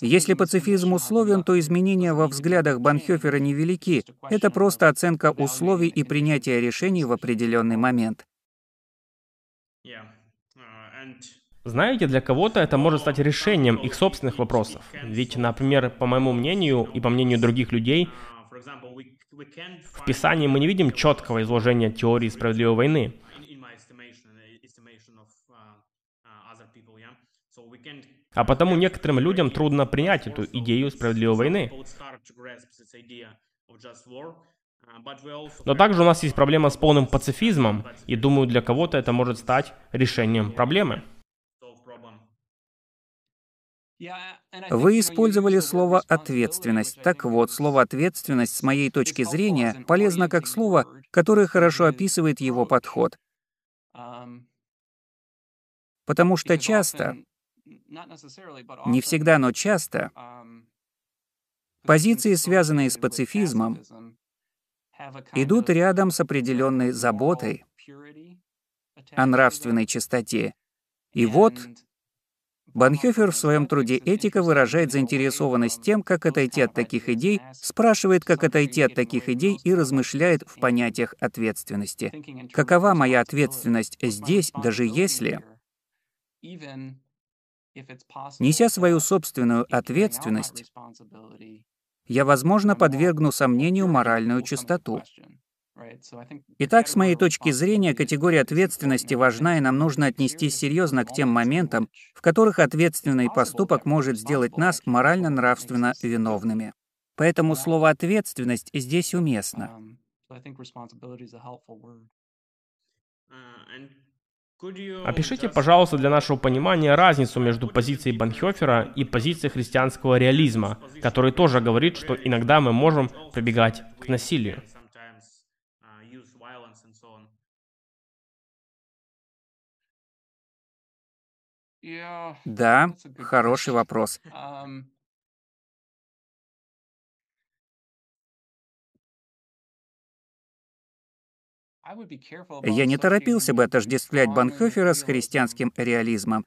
Если пацифизм условен, то изменения во взглядах Банхёфера невелики. Это просто оценка условий и принятие решений в определенный момент. Знаете, для кого-то это может стать решением их собственных вопросов. Ведь, например, по моему мнению и по мнению других людей, в Писании мы не видим четкого изложения теории справедливой войны. А потому некоторым людям трудно принять эту идею справедливой войны. Но также у нас есть проблема с полным пацифизмом, и думаю, для кого-то это может стать решением проблемы. Вы использовали слово «ответственность». Так вот, слово «ответственность» с моей точки зрения полезно как слово, которое хорошо описывает его подход. Потому что часто, не всегда, но часто, позиции, связанные с пацифизмом, идут рядом с определенной заботой о нравственной чистоте. И вот Банхёфер в своем труде «Этика» выражает заинтересованность тем, как отойти от таких идей, спрашивает, как отойти от таких идей и размышляет в понятиях ответственности. Какова моя ответственность здесь, даже если... Неся свою собственную ответственность, я, возможно, подвергну сомнению моральную чистоту. Итак, с моей точки зрения, категория ответственности важна, и нам нужно отнестись серьезно к тем моментам, в которых ответственный поступок может сделать нас морально-нравственно виновными. Поэтому слово «ответственность» здесь уместно. Опишите, пожалуйста, для нашего понимания разницу между позицией Банхёфера и позицией христианского реализма, который тоже говорит, что иногда мы можем прибегать к насилию. Да, хороший вопрос. Я не торопился бы отождествлять Банхёфера с христианским реализмом.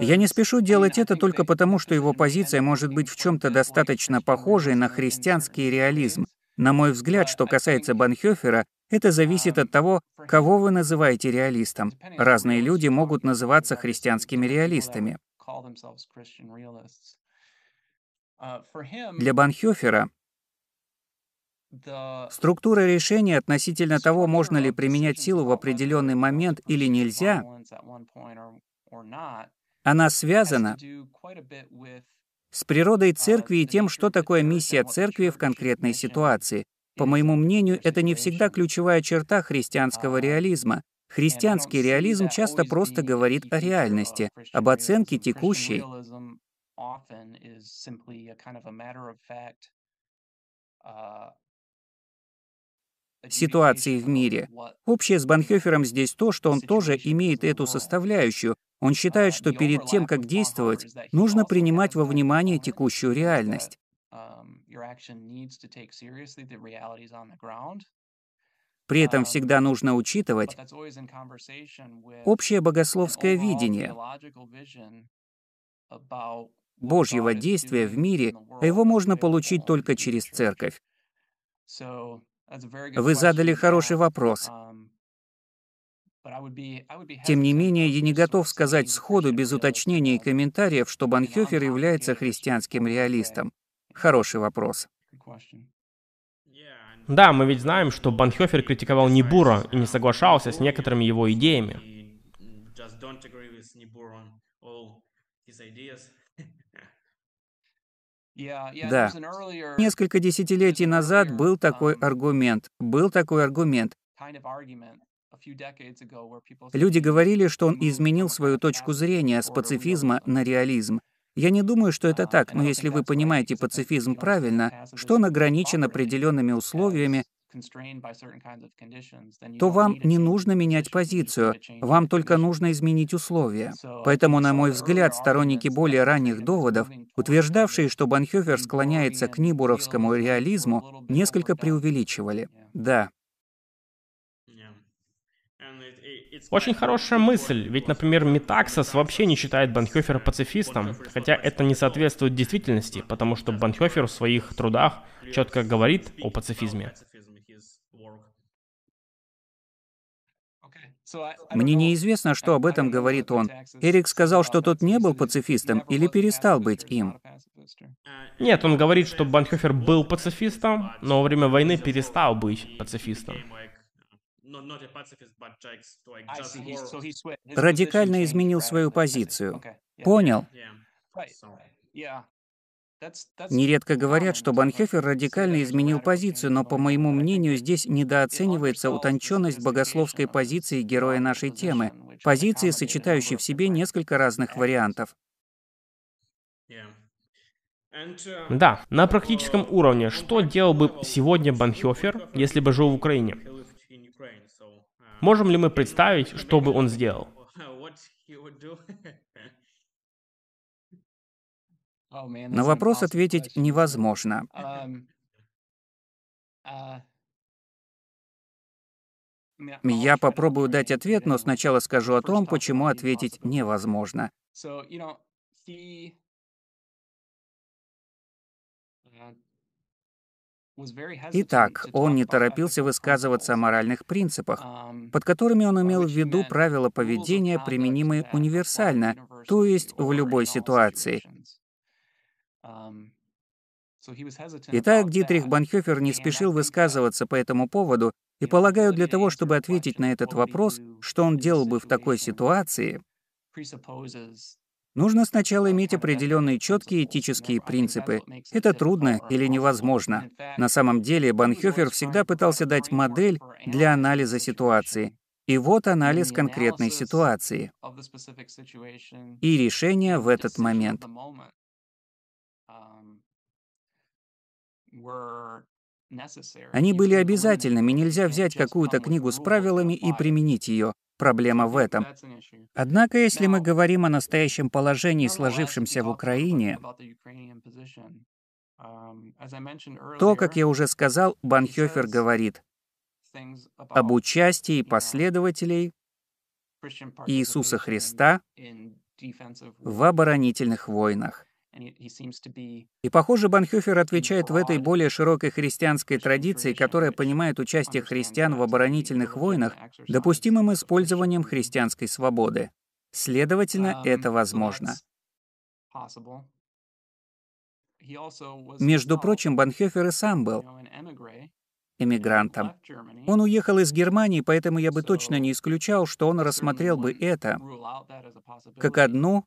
Я не спешу делать это только потому, что его позиция может быть в чем-то достаточно похожей на христианский реализм. На мой взгляд, что касается Банхёфера, это зависит от того, кого вы называете реалистом. Разные люди могут называться христианскими реалистами. Для Банхёфера структура решения относительно того, можно ли применять силу в определенный момент или нельзя, она связана с природой церкви и тем, что такое миссия церкви в конкретной ситуации. По моему мнению, это не всегда ключевая черта христианского реализма. Христианский реализм часто просто говорит о реальности, об оценке текущей. ситуации в мире. Общее с Банхёфером здесь то, что он тоже имеет эту составляющую. Он считает, что перед тем, как действовать, нужно принимать во внимание текущую реальность. При этом всегда нужно учитывать общее богословское видение Божьего действия в мире, а его можно получить только через церковь. Вы задали хороший вопрос. Тем не менее, я не готов сказать сходу без уточнения и комментариев, что Банхёфер является христианским реалистом. Хороший вопрос. Да, мы ведь знаем, что Банхёфер критиковал Нибура и не соглашался с некоторыми его идеями. Да. Несколько десятилетий назад был такой аргумент. Был такой аргумент. Люди говорили, что он изменил свою точку зрения с пацифизма на реализм. Я не думаю, что это так, но если вы понимаете пацифизм правильно, что он ограничен определенными условиями, то вам не нужно менять позицию, вам только нужно изменить условия. Поэтому, на мой взгляд, сторонники более ранних доводов, утверждавшие, что Банхёфер склоняется к нибуровскому реализму, несколько преувеличивали. Да, Очень хорошая мысль, ведь, например, Метаксос вообще не считает Банхёфера пацифистом, хотя это не соответствует действительности, потому что Банхёфер в своих трудах четко говорит о пацифизме. Мне неизвестно, что об этом говорит он. Эрик сказал, что тот не был пацифистом или перестал быть им. Нет, он говорит, что Банхёфер был пацифистом, но во время войны перестал быть пацифистом. Радикально изменил свою позицию. Понял. Нередко говорят, что Банхёфер радикально изменил позицию, но, по моему мнению, здесь недооценивается утонченность богословской позиции героя нашей темы, позиции, сочетающей в себе несколько разных вариантов. Да, на практическом уровне, что делал бы сегодня Банхёфер, если бы жил в Украине? Можем ли мы представить, что бы он сделал? На вопрос ответить невозможно. Я попробую дать ответ, но сначала скажу о том, почему ответить невозможно. Итак, он не торопился высказываться о моральных принципах, под которыми он имел в виду правила поведения, применимые универсально, то есть в любой ситуации. Итак, Дитрих Банхёфер не спешил высказываться по этому поводу, и полагаю, для того, чтобы ответить на этот вопрос, что он делал бы в такой ситуации, Нужно сначала иметь определенные четкие этические принципы. Это трудно или невозможно. На самом деле Банхёфер всегда пытался дать модель для анализа ситуации. И вот анализ конкретной ситуации. И решение в этот момент. Они были обязательными, нельзя взять какую-то книгу с правилами и применить ее. Проблема в этом. Однако, если мы говорим о настоящем положении, сложившемся в Украине, то, как я уже сказал, Банхёфер говорит об участии последователей Иисуса Христа в оборонительных войнах. И, похоже, Банхёфер отвечает в этой более широкой христианской традиции, которая понимает участие христиан в оборонительных войнах допустимым использованием христианской свободы. Следовательно, um, это возможно. Между прочим, Банхёфер и сам был эмигрантом. Он уехал из Германии, поэтому я бы точно не исключал, что он рассмотрел бы это как одну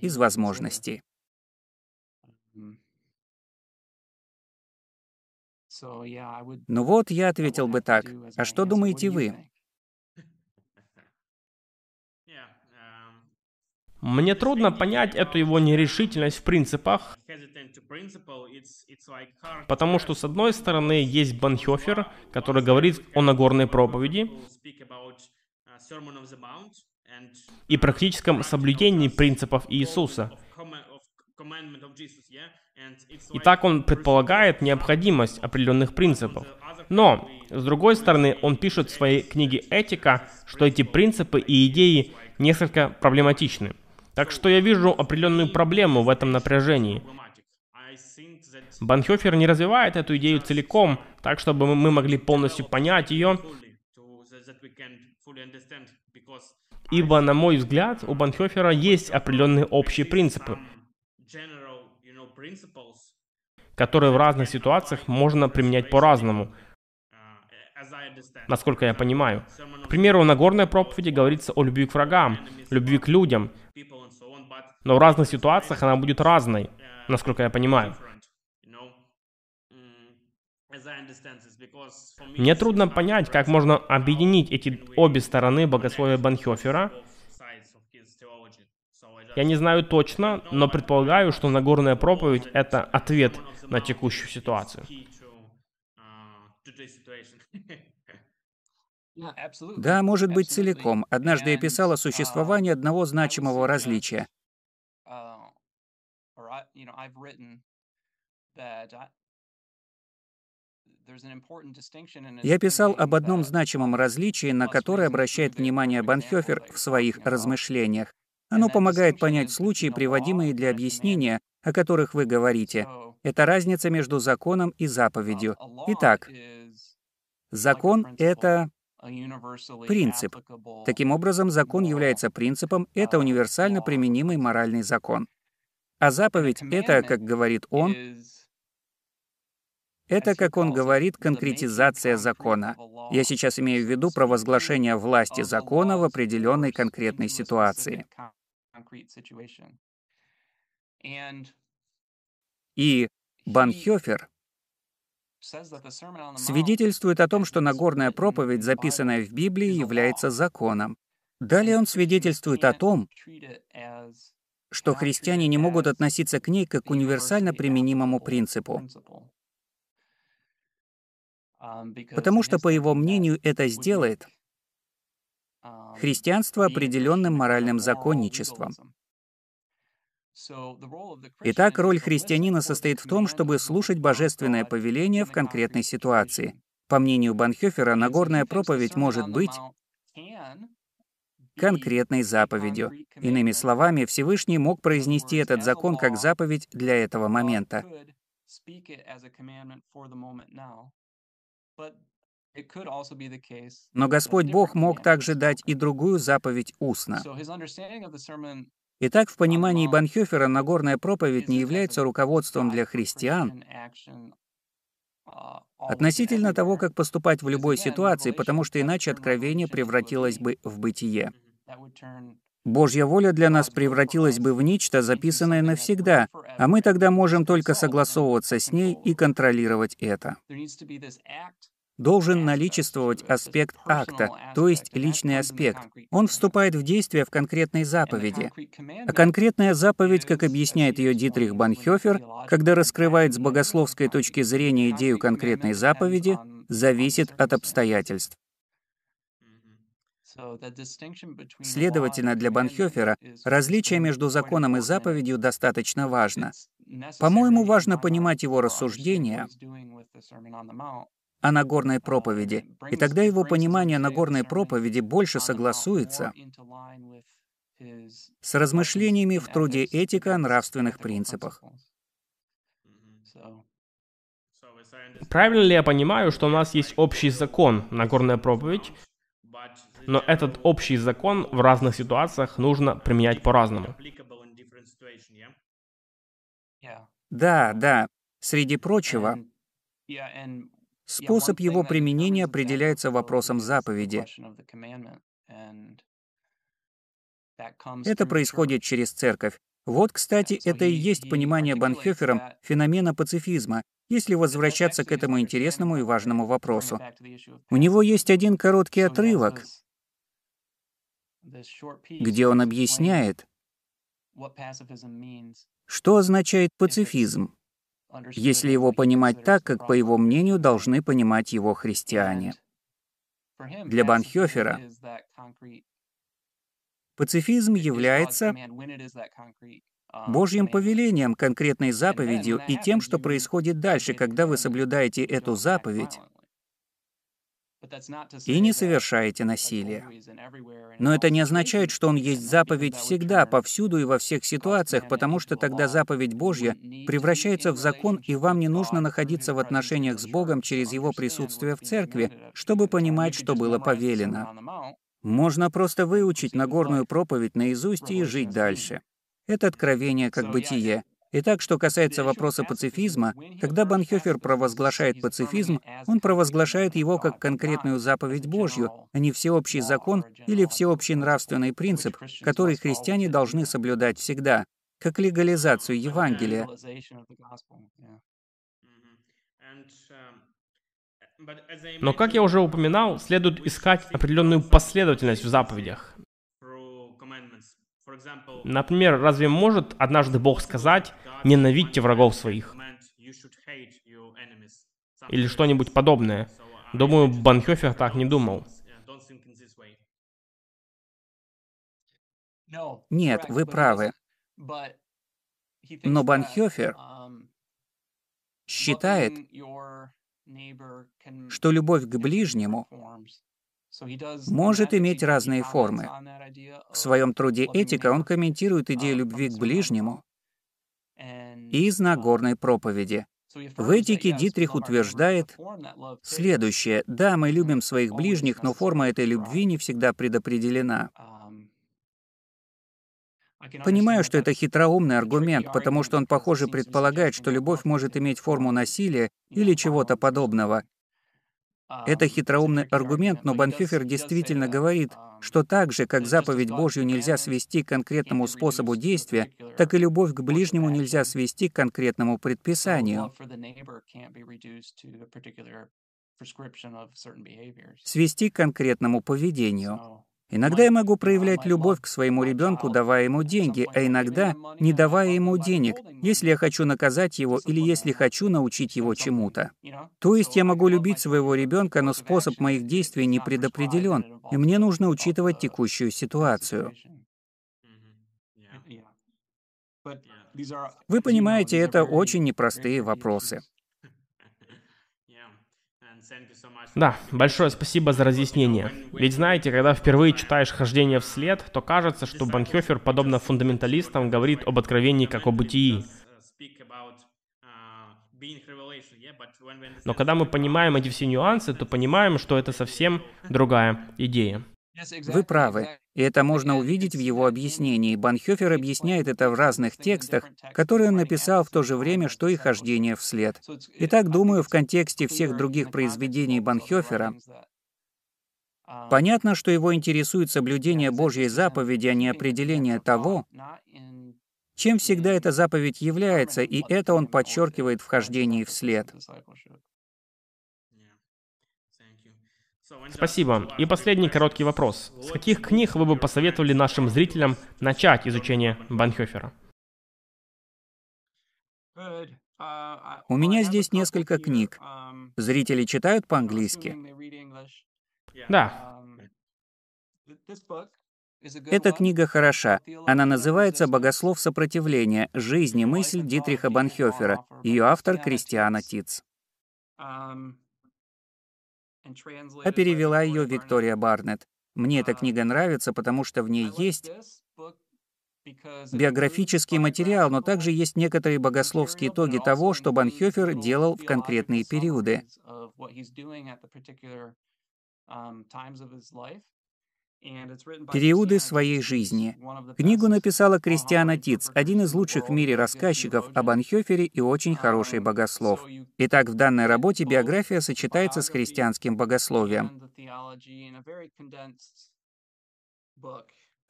из возможностей. Ну вот, я ответил бы так. А что думаете вы? Мне трудно понять эту его нерешительность в принципах, потому что, с одной стороны, есть Банхёфер, который говорит о Нагорной проповеди и практическом соблюдении принципов Иисуса. И так он предполагает необходимость определенных принципов. Но, с другой стороны, он пишет в своей книге «Этика», что эти принципы и идеи несколько проблематичны. Так что я вижу определенную проблему в этом напряжении. Банхёфер не развивает эту идею целиком, так чтобы мы могли полностью понять ее, ибо, на мой взгляд, у Банхёфера есть определенные общие принципы, которые в разных ситуациях можно применять по-разному, насколько я понимаю. К примеру, в Нагорной проповеди говорится о любви к врагам, любви к людям, но в разных ситуациях она будет разной, насколько я понимаю. Мне трудно понять, как можно объединить эти обе стороны богословия Банхёфера. Я не знаю точно, но предполагаю, что Нагорная проповедь — это ответ на текущую ситуацию. Да, может быть, целиком. Однажды я писал о существовании одного значимого различия. Я писал об одном значимом различии, на которое обращает внимание Банхёфер в своих размышлениях. Оно помогает понять случаи, приводимые для объяснения, о которых вы говорите. Это разница между законом и заповедью. Итак, закон — это принцип. Таким образом, закон является принципом, это универсально применимый моральный закон. А заповедь — это, как говорит он, это, как он говорит, конкретизация закона. Я сейчас имею в виду провозглашение власти закона в определенной конкретной ситуации. И Банхёфер свидетельствует о том, что Нагорная проповедь, записанная в Библии, является законом. Далее он свидетельствует о том, что христиане не могут относиться к ней как к универсально применимому принципу. Потому что, по его мнению, это сделает христианство определенным моральным законничеством. Итак, роль христианина состоит в том, чтобы слушать божественное повеление в конкретной ситуации. По мнению Банхёфера, Нагорная проповедь может быть конкретной заповедью. Иными словами, Всевышний мог произнести этот закон как заповедь для этого момента. Но Господь Бог мог также дать и другую заповедь устно. Итак, в понимании Банхёфера Нагорная проповедь не является руководством для христиан. uh, относительно того, как поступать в любой ситуации, потому что иначе откровение превратилось бы в бытие. Божья воля для нас превратилась бы в нечто, записанное навсегда, а мы тогда можем только согласовываться с ней и контролировать это должен наличествовать аспект акта, то есть личный аспект. Он вступает в действие в конкретной заповеди. А конкретная заповедь, как объясняет ее Дитрих Банхёфер, когда раскрывает с богословской точки зрения идею конкретной заповеди, зависит от обстоятельств. Следовательно, для Банхёфера различие между законом и заповедью достаточно важно. По-моему, важно понимать его рассуждения о Нагорной проповеди, и тогда его понимание Нагорной проповеди больше согласуется с размышлениями в труде «Этика о нравственных принципах». Правильно ли я понимаю, что у нас есть общий закон, Нагорная проповедь, но этот общий закон в разных ситуациях нужно применять по-разному? Да, да. Среди прочего, Способ его применения определяется вопросом заповеди. Это происходит через церковь. Вот, кстати, это и есть понимание Банхёфером феномена пацифизма, если возвращаться к этому интересному и важному вопросу. У него есть один короткий отрывок, где он объясняет, что означает пацифизм, если его понимать так, как, по его мнению, должны понимать его христиане. Для Банхёфера пацифизм является Божьим повелением, конкретной заповедью и тем, что происходит дальше, когда вы соблюдаете эту заповедь и не совершаете насилие. Но это не означает, что он есть заповедь всегда, повсюду и во всех ситуациях, потому что тогда заповедь Божья превращается в закон, и вам не нужно находиться в отношениях с Богом через Его присутствие в церкви, чтобы понимать, что было повелено. Можно просто выучить Нагорную проповедь наизусть и жить дальше. Это откровение как бытие. Итак, что касается вопроса пацифизма, когда Банхёфер провозглашает пацифизм, он провозглашает его как конкретную заповедь Божью, а не всеобщий закон или всеобщий нравственный принцип, который христиане должны соблюдать всегда, как легализацию Евангелия. Но, как я уже упоминал, следует искать определенную последовательность в заповедях. Например, разве может однажды Бог сказать «ненавидьте врагов своих»? Или что-нибудь подобное. Думаю, Банхёфер так не думал. Нет, вы правы. Но Банхёфер считает, что любовь к ближнему может иметь разные формы. В своем труде «Этика» он комментирует идею любви к ближнему из Нагорной проповеди. В «Этике» Дитрих утверждает следующее. Да, мы любим своих ближних, но форма этой любви не всегда предопределена. Понимаю, что это хитроумный аргумент, потому что он, похоже, предполагает, что любовь может иметь форму насилия или чего-то подобного. Это хитроумный аргумент, но Банхюфер действительно говорит, что так же, как заповедь Божью нельзя свести к конкретному способу действия, так и любовь к ближнему нельзя свести к конкретному предписанию. Свести к конкретному поведению. Иногда я могу проявлять любовь к своему ребенку, давая ему деньги, а иногда не давая ему денег, если я хочу наказать его или если хочу научить его чему-то. То есть я могу любить своего ребенка, но способ моих действий не предопределен, и мне нужно учитывать текущую ситуацию. Вы понимаете, это очень непростые вопросы. Да, большое спасибо за разъяснение. Ведь знаете, когда впервые читаешь «Хождение вслед», то кажется, что Банхёфер, подобно фундаменталистам, говорит об откровении как о бытии. Но когда мы понимаем эти все нюансы, то понимаем, что это совсем другая идея. Вы правы, и это можно увидеть в его объяснении. Банхёфер объясняет это в разных текстах, которые он написал в то же время, что и «Хождение вслед». Итак, думаю, в контексте всех других произведений Банхёфера понятно, что его интересует соблюдение Божьей заповеди, а не определение того, чем всегда эта заповедь является, и это он подчеркивает в «Хождении вслед». Спасибо. И последний короткий вопрос. С каких книг вы бы посоветовали нашим зрителям начать изучение Банхёфера? У меня здесь несколько книг. Зрители читают по-английски? Да. Эта книга хороша. Она называется «Богослов сопротивления. Жизнь и мысль Дитриха Банхёфера». Ее автор Кристиана Тиц а перевела ее Виктория Барнетт. Мне эта книга нравится, потому что в ней есть биографический материал, но также есть некоторые богословские итоги того, что Банхёфер делал в конкретные периоды. Периоды своей жизни. Книгу написала Кристиана Тиц, один из лучших в мире рассказчиков об Анхёфере и очень хороший богослов. Итак, в данной работе биография сочетается с христианским богословием.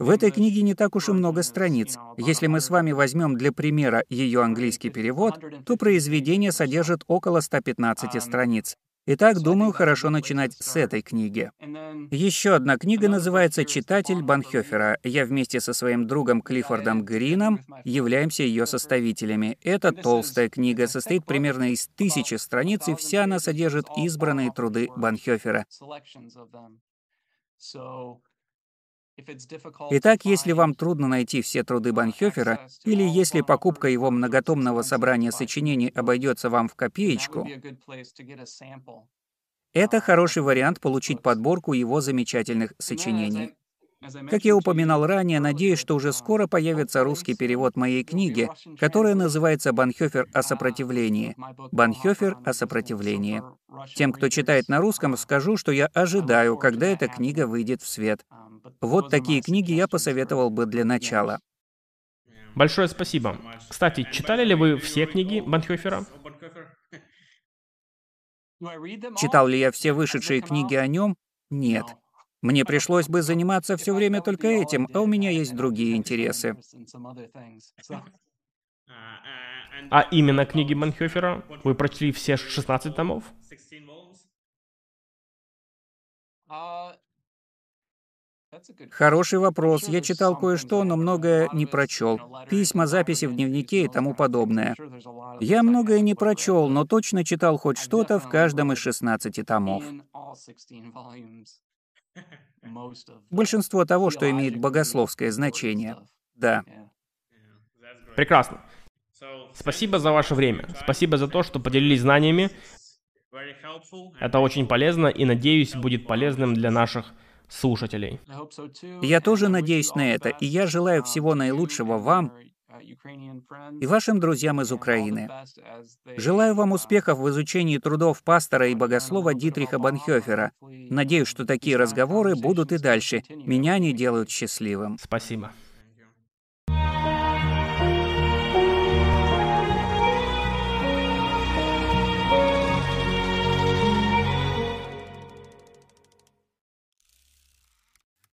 В этой книге не так уж и много страниц. Если мы с вами возьмем для примера ее английский перевод, то произведение содержит около 115 страниц. Итак, думаю, хорошо начинать с этой книги. Еще одна книга называется «Читатель Банхёфера». Я вместе со своим другом Клиффордом Грином являемся ее составителями. Это толстая книга, состоит примерно из тысячи страниц, и вся она содержит избранные труды Банхёфера. Итак, если вам трудно найти все труды Банхёфера, или если покупка его многотомного собрания сочинений обойдется вам в копеечку, это хороший вариант получить подборку его замечательных сочинений. Как я упоминал ранее, надеюсь, что уже скоро появится русский перевод моей книги, которая называется «Банхёфер о сопротивлении». «Банхёфер о сопротивлении». Тем, кто читает на русском, скажу, что я ожидаю, когда эта книга выйдет в свет. Вот такие книги я посоветовал бы для начала. Большое спасибо. Кстати, читали ли вы все книги Банхёфера? Читал ли я все вышедшие книги о нем? Нет. Мне пришлось бы заниматься все время только этим, а у меня есть другие интересы. А именно книги Банхёфера? Вы прочли все 16 томов? Хороший вопрос. Я читал кое-что, но многое не прочел. Письма, записи в дневнике и тому подобное. Я многое не прочел, но точно читал хоть что-то в каждом из 16 томов. Большинство того, что имеет богословское значение. Да. Прекрасно. Спасибо за ваше время. Спасибо за то, что поделились знаниями. Это очень полезно и, надеюсь, будет полезным для наших слушателей. Я тоже надеюсь на это, и я желаю всего наилучшего вам и вашим друзьям из Украины. Желаю вам успехов в изучении трудов пастора и богослова Дитриха Банхёфера. Надеюсь, что такие разговоры будут и дальше. Меня они делают счастливым. Спасибо.